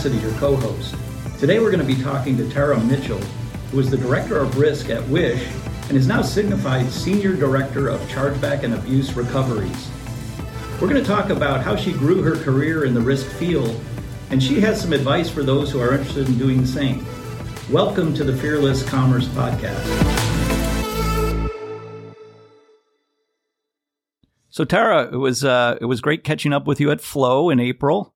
Cassidy, your co host. Today we're going to be talking to Tara Mitchell, who is the Director of Risk at Wish and is now Signifyd Senior Director of Chargeback and Abuse Recoveries. We're going to talk about how she grew her career in the risk field, and she has some advice for those who are interested in doing the same. Welcome to the Fearless Commerce Podcast. So Tara, it was uh, it was great catching up with you at Flow in April,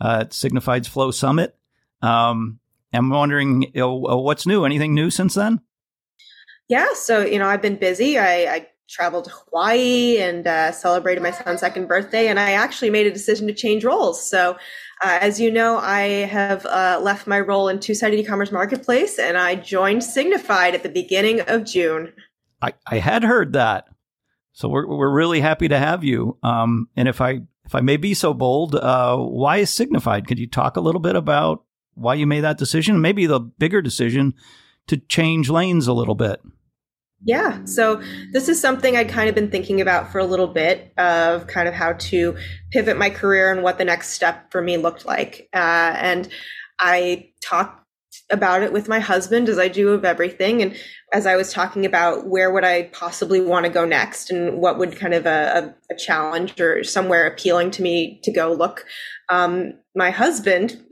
uh, at Signifyd's Flow Summit. Um, I'm wondering you know, uh, what's new. Anything new since then? Yeah, so you know I've been busy. I, I traveled to Hawaii and uh, celebrated my son's second birthday, and I actually made a decision to change roles. So. Uh, as you know, I have uh, left my role in two-sided e-commerce marketplace, and I joined Signifyd at the beginning of June. I, I had heard that. So we're we're really happy to have you. Um, and if I if I may be so bold, uh, why is Signifyd? Could you talk a little bit about why you made that decision? Maybe the bigger decision to change lanes a little bit. Yeah. So this is something I'd kind of been thinking about for a little bit of kind of how to pivot my career and what the next step for me looked like. Uh, and I talked about it with my husband as I do of everything. And as I was talking about where would I possibly want to go next and what would kind of a, a, a challenge or somewhere appealing to me to go look, um, my husband,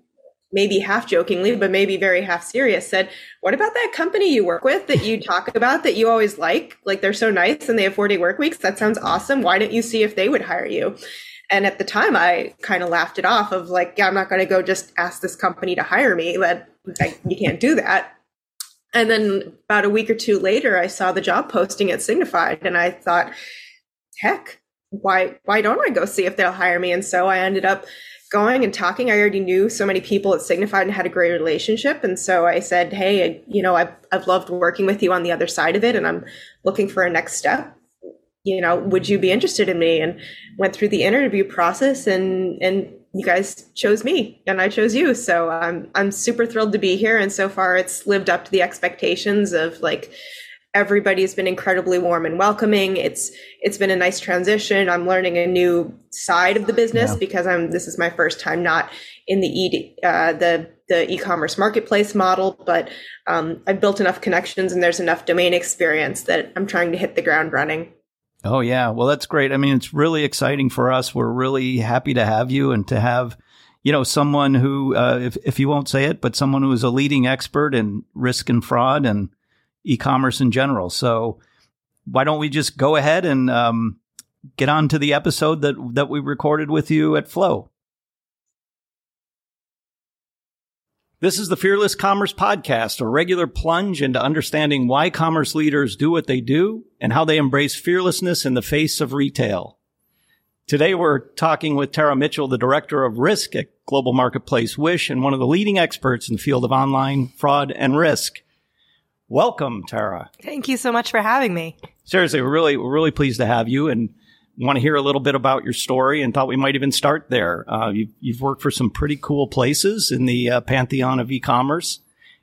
maybe half jokingly, but maybe very half serious, said, What about that company you work with that you talk about that you always like? Like they're so nice and they have four day work weeks. That sounds awesome. Why don't you see if they would hire you? And at the time, I kind of laughed it off of like, yeah, I'm not going to go just ask this company to hire me. That you can't do that. And then about a week or two later, I saw the job posting at Signifyd, and I thought, heck, why why don't I go see if they'll hire me? And so I ended up going and talking. I already knew so many people at Signifyd and had a great relationship. And so I said, hey, you know, I've, I've loved working with you on the other side of it, and I'm looking for a next step you know, would you be interested in me? And went through the interview process and, and you guys chose me and I chose you. So I'm, I'm super thrilled to be here. And so far it's lived up to the expectations of like, everybody's been incredibly warm and welcoming. It's, it's been a nice transition. I'm learning a new side of the business yeah. because I'm, this is my first time not in the e, uh, the, the e-commerce marketplace model, but um, I've built enough connections and there's enough domain experience that I'm trying to hit the ground running. Oh yeah, well that's great. I mean, it's really exciting for us. We're really happy to have you and to have, you know, someone who, uh, if if you won't say it, but someone who is a leading expert in risk and fraud and e-commerce in general. So why don't we just go ahead and um, get on to the episode that that we recorded with you at Flow? This is the Fearless Commerce Podcast, a regular plunge into understanding why commerce leaders do what they do and how they embrace fearlessness in the face of retail. Today we're talking with Tara Mitchell, the Director of Risk at Global Marketplace Wish and one of the leading experts in the field of online fraud and risk. Welcome, Tara. Thank you so much for having me. Seriously, we're really, we're really pleased to have you and want to hear a little bit about your story and thought we might even start there. Uh, you, have worked for some pretty cool places in the uh, pantheon of e-commerce.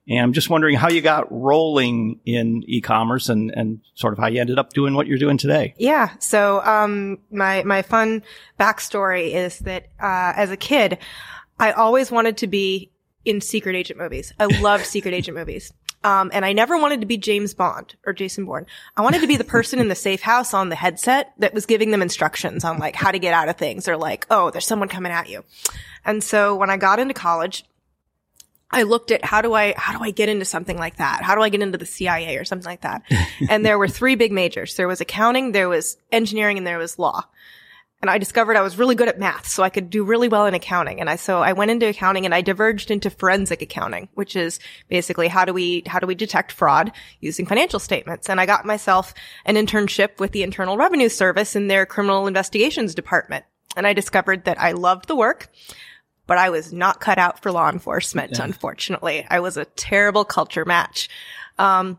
And I'm just wondering how you got rolling in e-commerce and, and sort of how you ended up doing what you're doing today. Yeah. So, um, my, my fun backstory is that, uh, as a kid, I always wanted to be in secret agent movies. I love secret agent movies. Um, and I never wanted to be James Bond or Jason Bourne. I wanted to be the person in the safe house on the headset that was giving them instructions on like how to get out of things or like, oh, there's someone coming at you. And so when I got into college, I looked at how do I how do I get into something like that? How do I get into the CIA or something like that? and there were three big majors. There was accounting, there was engineering, and there was law and I discovered I was really good at math, so I could do really well in accounting. And I, so I went into accounting and I diverged into forensic accounting, which is basically how do we, how do we detect fraud using financial statements? And I got myself an internship with the Internal Revenue Service in their criminal investigations department. And I discovered that I loved the work, but I was not cut out for law enforcement, yeah. unfortunately. I was a terrible culture match. Um,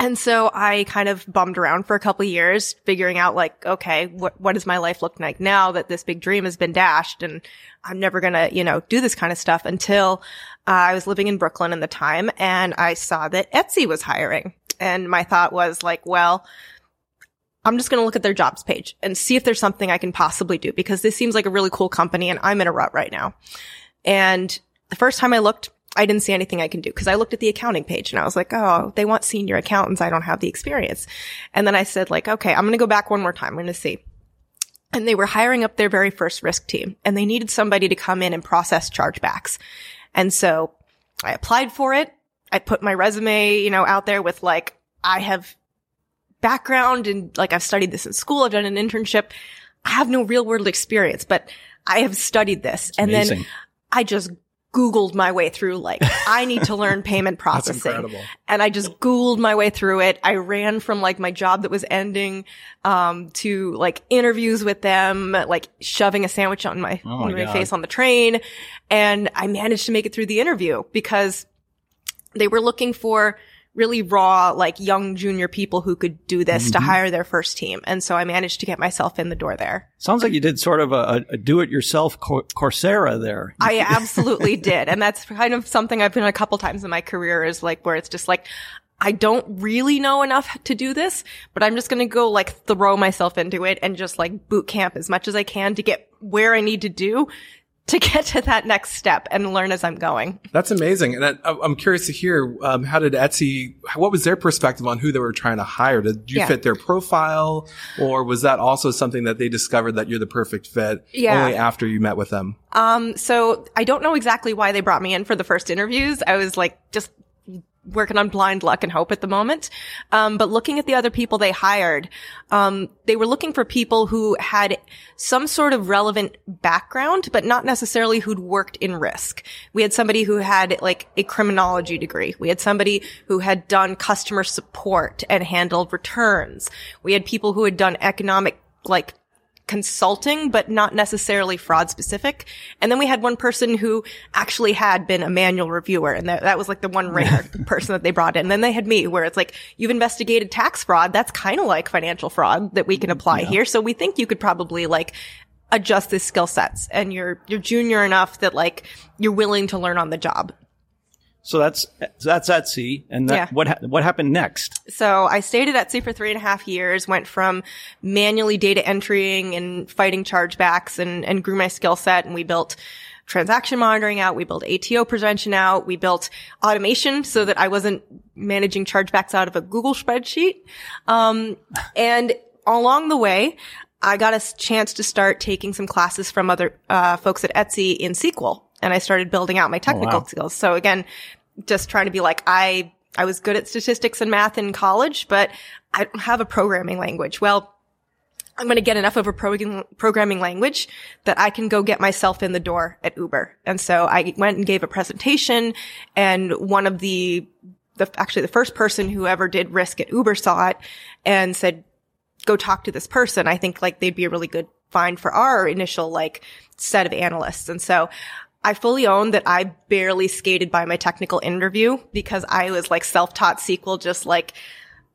and so I kind of bummed around for a couple years, figuring out like, okay, what, what does my life look like now that this big dream has been dashed and I'm never going to, you know, do this kind of stuff until uh, I was living in Brooklyn in the time and I saw that Etsy was hiring. And my thought was like, well, I'm just going to look at their jobs page and see if there's something I can possibly do because this seems like a really cool company and I'm in a rut right now. And the first time I looked, I didn't see anything I can do because I looked at the accounting page and I was like, oh, they want senior accountants. I don't have the experience. And then I said like, okay, I'm going to go back one more time. I'm going to see. And they were hiring up their very first risk team and they needed somebody to come in and process chargebacks. And so I applied for it. I put my resume, you know, out there with like, I have background and like I've studied this in school. I've done an internship. I have no real world experience, but I have studied this. and amazing. then I just Googled my way through like, I need to learn payment processing. And I just Googled my way through it. I ran from like my job that was ending, um, to like interviews with them, like shoving a sandwich on my, Oh my on my face on the train. And I managed to make it through the interview because they were looking for really raw, like young junior people who could do this Mm-hmm. to hire their first team. And so I managed to get myself in the door there. Sounds like you did sort of a, a do-it-yourself Cor- Coursera there. I absolutely did. And that's kind of something I've been a couple times in my career is like where it's just like, I don't really know enough to do this, but I'm just going to go like throw myself into it and just like boot camp as much as I can to get where I need to do to get to that next step and learn as I'm going. That's amazing. And I, I'm curious to hear, um, how did Etsy, what was their perspective on who they were trying to hire? Did you Yeah. fit their profile or was that also something that they discovered that you're the perfect fit Yeah. only after you met with them? Um, so I don't know exactly why they brought me in for the first interviews. I was like just working on blind luck and hope at the moment. Um, but looking at the other people they hired, um, they were looking for people who had some sort of relevant background, but not necessarily who'd worked in risk. We had somebody who had like a criminology degree. We had somebody who had done customer support and handled returns. We had people who had done economic like consulting, but not necessarily fraud specific. And then we had one person who actually had been a manual reviewer. And that, that was like the one rare person that they brought in. And then they had me where it's like, you've investigated tax fraud. That's kind of like financial fraud that we can apply here. So we think you could probably like adjust the skill sets and you're, you're junior enough that like you're willing to learn on the job. So that's that's Etsy, and that, Yeah. what ha- what happened next? So I stayed at Etsy for three and a half years, went from manually data entering and fighting chargebacks and, and grew my skill set. And we built transaction monitoring out. We built ATO prevention out. We built automation so that I wasn't managing chargebacks out of a Google spreadsheet. Um, and along the way, I got a chance to start taking some classes from other uh, folks at Etsy in SQL, and I started building out my technical wow. skills. So again, just trying to be like I I was good at statistics and math in college, but I don't have a programming language. Well, I'm going to get enough of a program, programming language that I can go get myself in the door at Uber. And so I went and gave a presentation and one of the, the, actually the first person who ever did risk at Uber saw it and said, go talk to this person. I think like they'd be a really good find for our initial like set of analysts. And so I fully own that I barely skated by my technical interview because I was like self-taught SQL, just like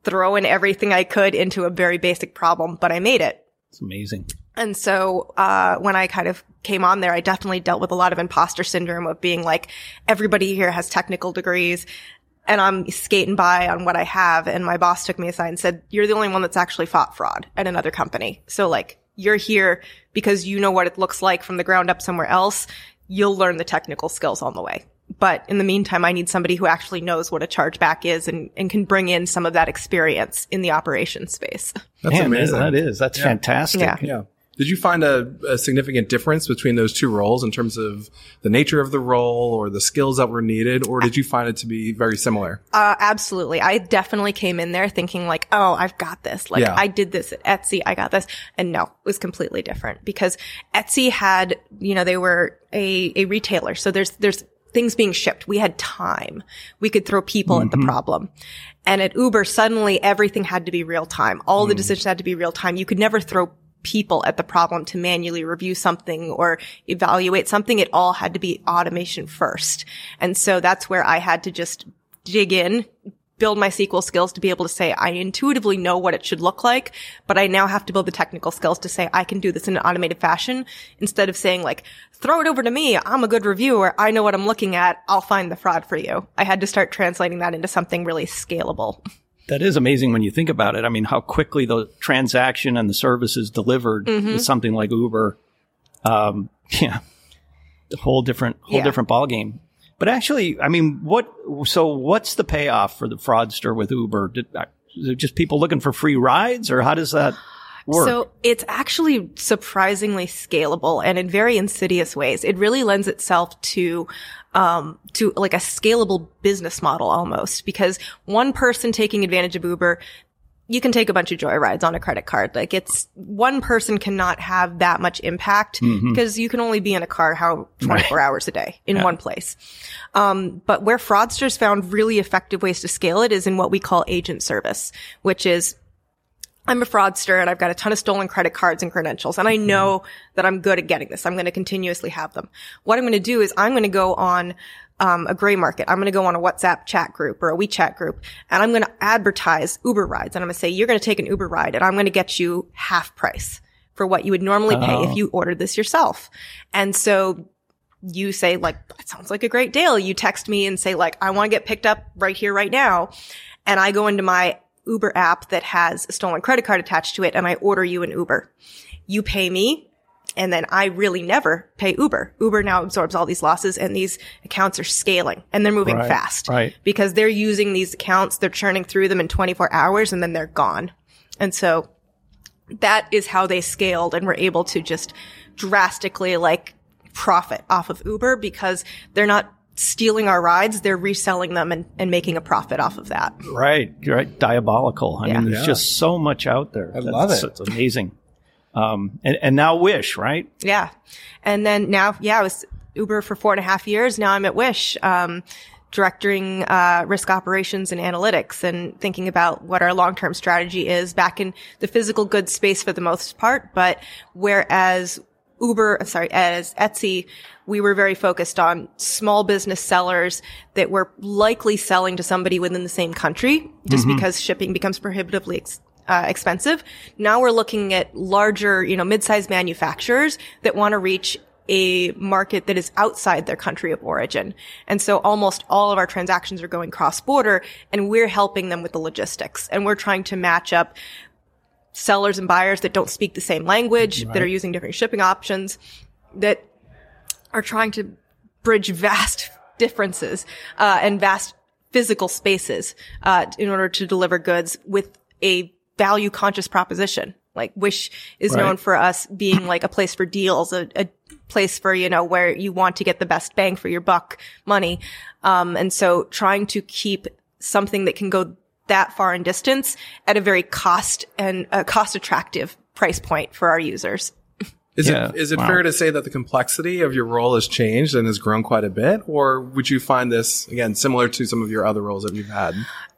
throwing everything I could into a very basic problem, but I made it. It's amazing. And so, uh, when I kind of came on there, I definitely dealt with a lot of imposter syndrome of being like, everybody here has technical degrees and I'm skating by on what I have. And my boss took me aside and said, you're the only one that's actually fought fraud at another company. So like, you're here because you know what it looks like from the ground up somewhere else. You'll learn the technical skills on the way. But in the meantime, I need somebody who actually knows what a chargeback is and, and can bring in some of that experience in the operations space. That's Man, amazing. That is. That's fantastic. Yeah. Yeah. Did you find a, a significant difference between those two roles in terms of the nature of the role or the skills that were needed, or did you find it to be very similar? Uh, absolutely. I definitely came in there thinking like, oh, I've got this. Like Yeah. I did this at Etsy. I got this. And no, it was completely different because Etsy had, you know, they were a, a retailer. So there's, there's things being shipped. We had time. We could throw people at the problem. And at Uber, suddenly everything had to be real time. All the decisions had to be real time. You could never throw people at the problem to manually review something or evaluate something. It all had to be automation first. And so that's where I had to just dig in, build my SQL skills to be able to say I intuitively know what it should look like, but I now have to build the technical skills to say I can do this in an automated fashion instead of saying like, throw it over to me. I'm a good reviewer. I know what I'm looking at. I'll find the fraud for you. I had to start translating that into something really scalable. That is amazing when you think about it. I mean, how quickly the transaction and the service is delivered Mm-hmm. with something like Uber. Um, yeah. whole different whole Yeah. different ball game. But actually, I mean, what? So, what's the payoff for the fraudster with Uber? Did, uh, is it just people looking for free rides, or how does that work? So it's actually surprisingly scalable and in very insidious ways. It really lends itself to um, to like a scalable business model almost because one person taking advantage of Uber, you can take a bunch of joyrides on a credit card. Like it's one person cannot have that much impact because you can only be in a car how 24 hours a day in one place. Um, but where fraudsters found really effective ways to scale it is in what we call agent service, which is I'm a fraudster and I've got a ton of stolen credit cards and credentials and I know that I'm good at getting this. I'm going to continuously have them. What I'm going to do is I'm going to go on um, a gray market. I'm going to go on a WhatsApp chat group or a WeChat group and I'm going to advertise Uber rides and I'm going to say, you're going to take an Uber ride and I'm going to get you half price for what you would normally pay Oh. if you ordered this yourself. And so you say like, that sounds like a great deal. You text me and say like, I want to get picked up right here, right now. And I go into my Uber app that has a stolen credit card attached to it and I order you an Uber. You pay me and then I really never pay Uber. Uber now absorbs all these losses and these accounts are scaling and they're moving Right, fast. right. Because they're using these accounts, they're churning through them in 24 hours and then they're gone. And so that is how they scaled and were able to just drastically like profit off of Uber because they're not stealing our rides, they're reselling them and, and making a profit off of that. right, you're right, diabolical. I Yeah. mean, there's Yeah. just so much out there. I love it. It's amazing. Um, and, and now Wish, right? Yeah. And then now, yeah, I was Uber for four and a half years. Now I'm at Wish, um, directing, uh, risk operations and analytics and thinking about what our long-term strategy is back in the physical goods space for the most part. But whereas Uber, uh, sorry, as Etsy, we were very focused on small business sellers that were likely selling to somebody within the same country just because shipping becomes prohibitively ex- uh, expensive. Now we're looking at larger, you know, mid-sized manufacturers that want to reach a market that is outside their country of origin. And so almost all of our transactions are going cross-border and we're helping them with the logistics and we're trying to match up sellers and buyers that don't speak the same language, that are using different shipping options, that are trying to bridge vast differences uh, and vast physical spaces uh, in order to deliver goods with a value conscious proposition. Like Wish is Right. known for us being like a place for deals, a, a place for, you know, where you want to get the best bang for your buck money. Um, and so trying to keep something that can go that far in distance at a very cost and uh, cost attractive price point for our users. Is Yeah. it is it Wow. fair to say that the complexity of your role has changed and has grown quite a bit, or would you find this again similar to some of your other roles that you've had?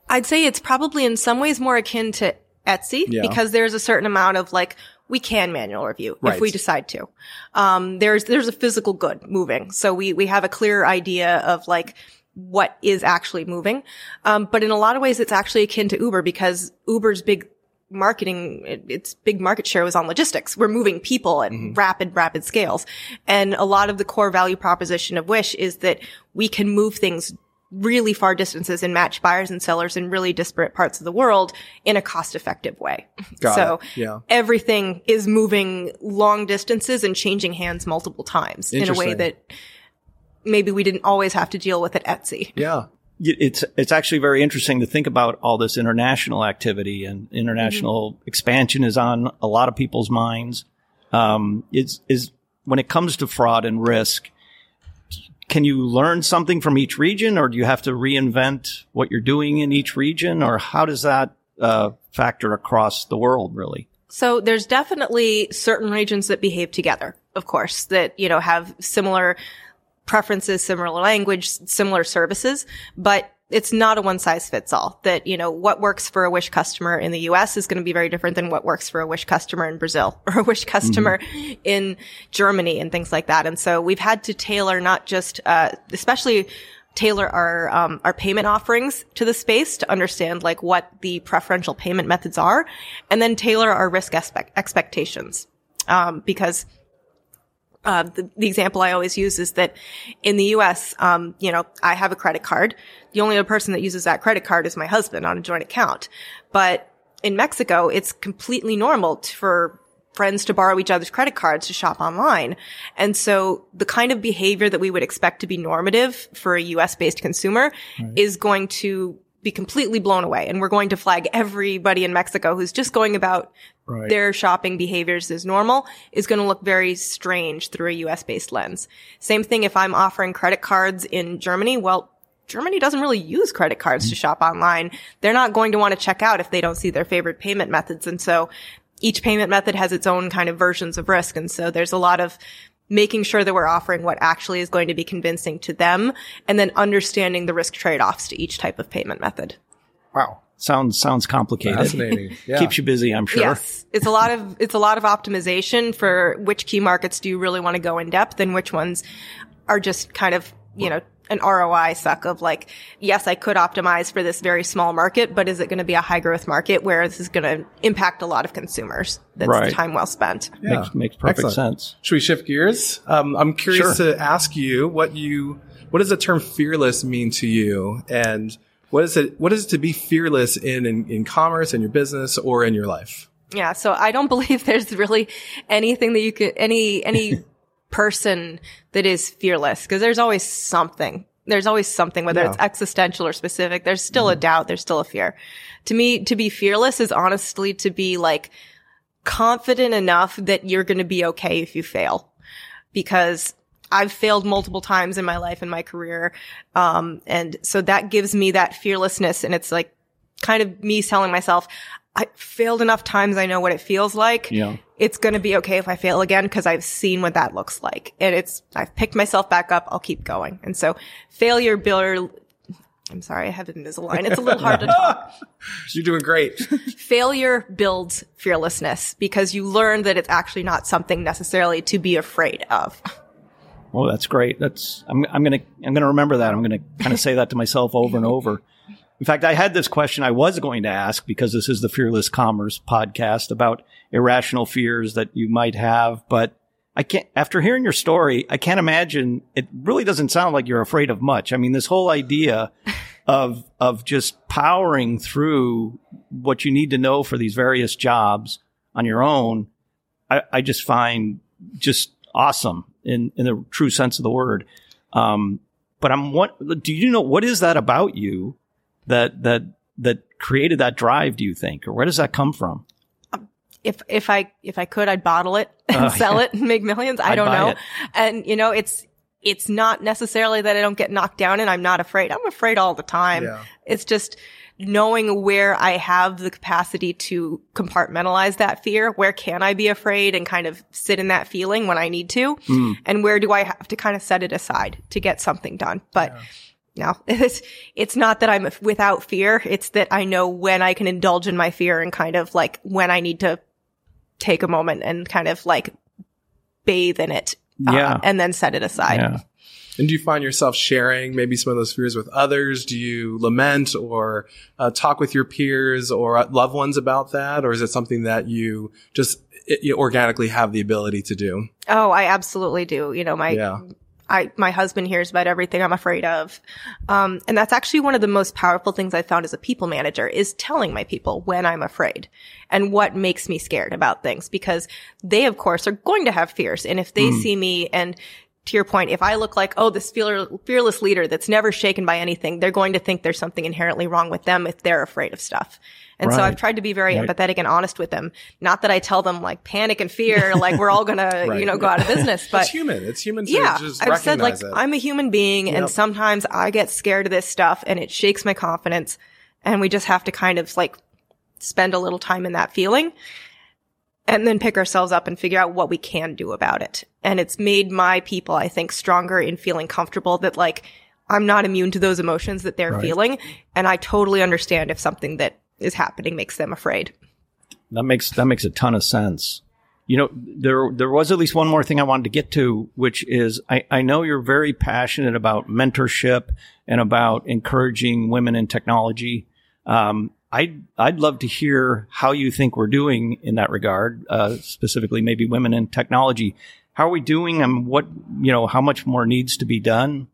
I'd say it's probably in some ways more akin to Etsy Yeah. because there's a certain amount of like we can manual review Right. if we decide to. Um, there's there's a physical good moving, so we we have a clear idea of like what is actually moving. Um, but in a lot of ways, it's actually akin to Uber because Uber's big marketing, it, its big market share was on logistics. We're moving people at rapid, rapid scales. And a lot of the core value proposition of Wish is that we can move things really far distances and match buyers and sellers in really disparate parts of the world in a cost effective way. Got so. Yeah. everything is moving long distances and changing hands multiple times in a way that maybe we didn't always have to deal with at Etsy. Yeah. it's it's actually very interesting to think about all this international activity and international expansion is on a lot of people's minds. Um, is is when it comes to fraud and risk, can you learn something from each region, or do you have to reinvent what you're doing in each region, or how does that uh, factor across the world? Really, So there's definitely certain regions that behave together, of course, that, you know, have similar preferences, similar language, similar services, but it's not a one size fits all that, you know, what works for a Wish customer in the US is going to be very different than what works for a Wish customer in Brazil or a Wish customer in Germany and things like that. And so we've had to tailor not just, uh, especially tailor our um, our payment offerings to the space to understand like what the preferential payment methods are, and then tailor our risk expect- expectations. Um, because uh, the, the example I always use is that in the U.S., um, you know, I have a credit card. The only other person that uses that credit card is my husband on a joint account. But in Mexico, it's completely normal t- for friends to borrow each other's credit cards to shop online. And so the kind of behavior that we would expect to be normative for a US based consumer right. is going to be completely blown away. And we're going to flag everybody in Mexico who's just going about right. their shopping behaviors as normal is going to look very strange through a US based lens. Same thing if I'm offering credit cards in Germany. Well, Germany doesn't really use credit cards to mm-hmm. shop online. They're not going to want to check out if they don't see their favorite payment methods. And so each payment method has its own kind of versions of risk. And so there's a lot of making sure that we're offering what actually is going to be convincing to them and then understanding the risk trade-offs to each type of payment method. Wow. Sounds sounds complicated. Fascinating. Yeah. Keeps you busy, I'm sure. Yes. It's a lot of it's a lot of optimization for which key markets do you really want to go in depth and which ones are just kind of, you know, an ROI suck of like, yes, I could optimize for this very small market, but is it going to be a high growth market where this is going to impact a lot of consumers? That's right. time well spent. Yeah. Makes, makes perfect Excellent. sense. Should we shift gears? Um, I'm curious sure. to ask you what you, what does the term fearless mean to you? And what is it, what is it to be fearless in, in, in commerce, in your business, or in your life? Yeah. So I don't believe there's really anything that you could, any, any, person that is fearless because there's always something. There's always something, whether yeah. it's existential or specific. There's still mm-hmm. a doubt. There's still a fear. To me, to be fearless is honestly to be like confident enough that you're going to be okay if you fail because I've failed multiple times in my life and my career. Um, and so that gives me that fearlessness. And it's like kind of me telling myself, I failed enough times. I know what it feels like. Yeah. It's going to be okay if I fail again because I've seen what that looks like. And it's, I've picked myself back up. I'll keep going. And so failure builder, I'm sorry, I have Invisalign. It's a little hard to talk. You're doing great. failure builds fearlessness because you learn that it's actually not something necessarily to be afraid of. Well, that's great. That's, I'm, I'm going to, I'm going to remember that. I'm going to kind of say that to myself over and over. In fact, I had this question I was going to ask because this is the Fearless Commerce podcast about irrational fears that you might have, but I can't, after hearing your story, I can't imagine it really doesn't sound like you're afraid of much. I mean, this whole idea of, of just powering through what you need to know for these various jobs on your own, I, I just find just awesome in, in the true sense of the word. Um, but I'm what, do you know, what is that about you that that that created that drive? Do you think, or where does that come from? If if I if I could, I'd bottle it and uh, sell it and make millions. I don't know. It. And you know, it's it's not necessarily that I don't get knocked down and I'm not afraid. I'm afraid all the time. Yeah. It's just knowing where I have the capacity to compartmentalize that fear. Where can I be afraid and kind of sit in that feeling when I need to? Mm. And where do I have to kind of set it aside to get something done? But yeah no, it's, it's not that I'm without fear. It's that I know when I can indulge in my fear and kind of like when I need to take a moment and kind of like bathe in it. Uh, yeah. and then set it aside. Yeah. And do you find yourself sharing maybe some of those fears with others? Do you lament or uh, talk with your peers or loved ones about that? Or is it something that you just it, you organically have the ability to do? Oh, I absolutely do. You know, my, yeah. I, my husband hears about everything I'm afraid of. Um, and that's actually one of the most powerful things I found as a people manager is telling my people when I'm afraid and what makes me scared about things because they, of course, are going to have fears. And if they mm. see me and to your point, if I look like, oh, this fearless leader that's never shaken by anything, they're going to think there's something inherently wrong with them if they're afraid of stuff. And right. so I've tried to be very right. empathetic and honest with them. Not that I tell them like panic and fear, like we're all gonna, right. you know, go out of business, but it's human. It's human. yeah. I've said like, it. I'm a human being yep. and sometimes I get scared of this stuff and it shakes my confidence. And we just have to kind of like spend a little time in that feeling and then pick ourselves up and figure out what we can do about it. And it's made my people, I think, stronger in feeling comfortable that like, I'm not immune to those emotions that they're right. feeling. And I totally understand if something that is happening makes them afraid. That makes that makes a ton of sense. You know, there there was at least one more thing I wanted to get to, which is I, I know you're very passionate about mentorship and about encouraging women in technology. Um, I'd I'd love to hear how you think we're doing in that regard, uh, specifically maybe women in technology. How are we doing, and what you know? How much more needs to be done?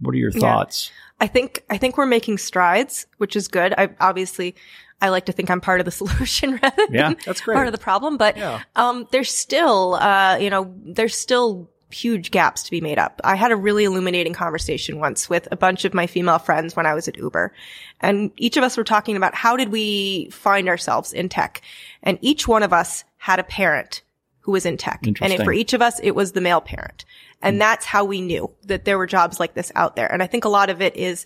What are your thoughts? Yeah. I think I think we're making strides, which is good. I obviously I like to think I'm part of the solution rather Yeah, than that's great. part of the problem. But Yeah. um, there's still, uh, you know, there's still huge gaps to be made up. I had a really illuminating conversation once with a bunch of my female friends when I was at Uber. And each of us were talking about how did we find ourselves in tech? And each one of us had a parent who was in tech. And for each of us, it was the male parent. And hmm. that's how we knew that there were jobs like this out there. And I think a lot of it is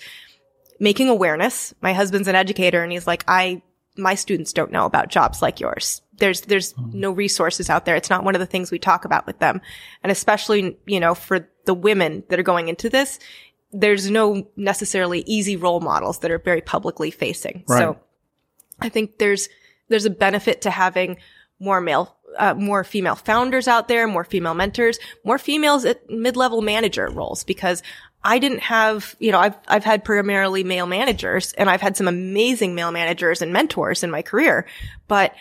making awareness. My husband's an educator and he's like, I, my students don't know about jobs like yours. There's, there's hmm. no resources out there. It's not one of the things we talk about with them. And especially, you know, for the women that are going into this, there's no necessarily easy role models that are very publicly facing. Right. So I think there's, there's a benefit to having more male, uh, more female founders out there, more female mentors, more females at mid-level manager roles because I didn't have, you know, I've, I've had primarily male managers and I've had some amazing male managers and mentors in my career, but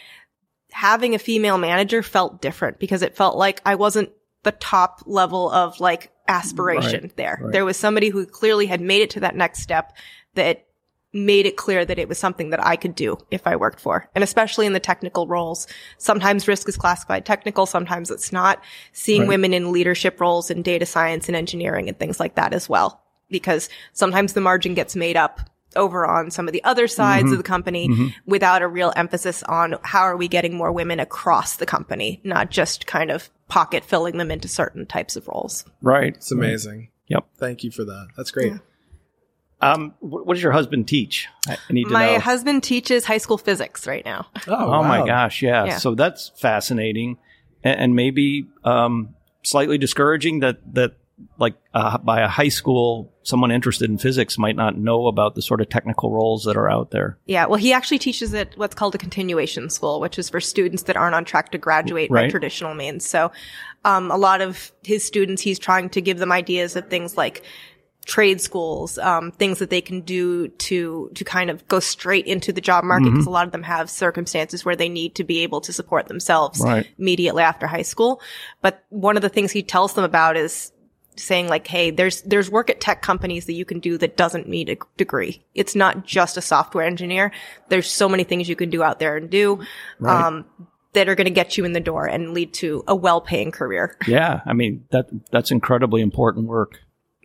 having a female manager felt different because it felt like I wasn't the top level of like aspiration Right, there. right. There was somebody who clearly had made it to that next step that made it clear that it was something that I could do if I worked for. And especially in the technical roles, sometimes risk is classified technical, sometimes it's not. Seeing Right. women in leadership roles in data science and engineering and things like that as well. Because sometimes the margin gets made up over on some of the other sides Mm-hmm. of the company without a real emphasis on how are we getting more women across the company, not just kind of pocket filling them into certain types of roles. right. It's amazing. Yep. Thank you for that. That's great. Um, what does your husband teach? I I need to My know. husband teaches high school physics right now. Oh, Oh my gosh, yeah. Yeah. So that's fascinating, and, and maybe um, slightly discouraging that that like uh, by a high school, someone interested in physics might not know about the sort of technical roles that are out there. Yeah, well, he actually teaches at what's called a continuation school, which is for students that aren't on track to graduate by traditional means. So, um, a lot of his students, he's trying to give them ideas of things like trade schools, um, things that they can do to to kind of go straight into the job market because a lot of them have circumstances where they need to be able to support themselves Right. immediately after high school. But one of the things he tells them about is saying like, hey, there's there's work at tech companies that you can do that doesn't need a degree. It's not just a software engineer. There's so many things you can do out there and do um, that are going to get you in the door and lead to a well-paying career. Yeah, I mean that that's incredibly important work.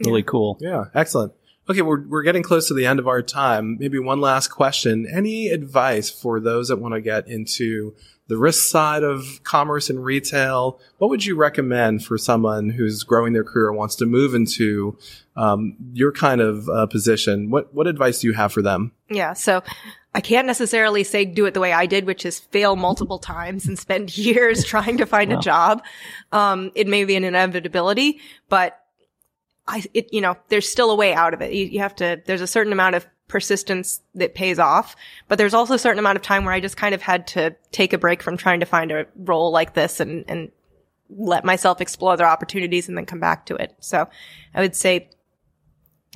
Really cool. Yeah, excellent. Okay, we're, we're getting close to the end of our time. Maybe one last question. Any advice for those that want to get into the risk side of commerce and retail? What would you recommend for someone who's growing their career and wants to move into um, your kind of uh, position? What what advice do you have for them? Yeah. So I can't necessarily say do it the way I did, which is fail multiple times and spend years trying to find Wow. a job. Um, it may be an inevitability, but I, it, you know, there's still a way out of it. You, you have to, there's a certain amount of persistence that pays off, but there's also a certain amount of time where I just kind of had to take a break from trying to find a role like this and, and let myself explore other opportunities and then come back to it. So I would say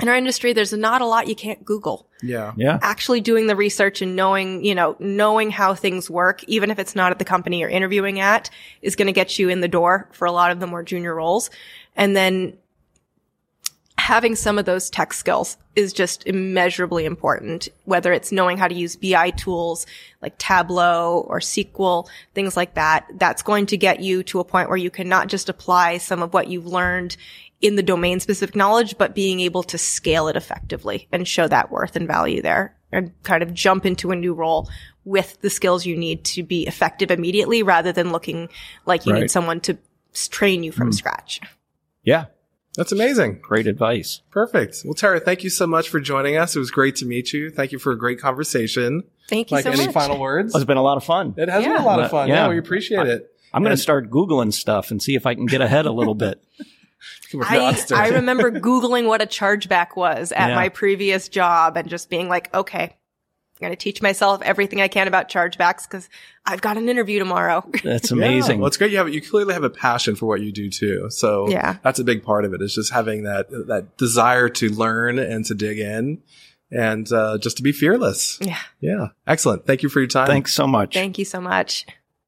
in our industry, there's not a lot you can't Google Yeah. Yeah. actually doing the research and knowing, you know, knowing how things work, even if it's not at the company you're interviewing at, is going to get you in the door for a lot of the more junior roles. And then having some of those tech skills is just immeasurably important, whether it's knowing how to use BI tools like Tableau or SQL, things like that. That's going to get you to a point where you can not just apply some of what you've learned in the domain specific knowledge, but being able to scale it effectively and show that worth and value there and kind of jump into a new role with the skills you need to be effective immediately rather than looking like you Right. need someone to train you from hmm. scratch. Yeah. That's amazing. Great advice. Perfect. Well, Tara, thank you so much for joining us. It was great to meet you. Thank you for a great conversation. Thank you so much. Like so any much. final words? It's been a lot of fun. It has been a lot of fun. Yeah, Yeah. we appreciate it. I'm going to start Googling stuff and see if I can get ahead a little bit. I. I remember Googling what a chargeback was at Yeah. my previous job and just being like, okay, I'm going to teach myself everything I can about chargebacks because I've got an interview tomorrow. That's Yeah. amazing. Well, it's great. You have you clearly have a passion for what you do too. So Yeah. that's a big part of it. Is just having that that desire to learn and to dig in, and uh, just to be fearless. yeah. Yeah, excellent. Thank you for your time. Thanks so much. Thank you so much.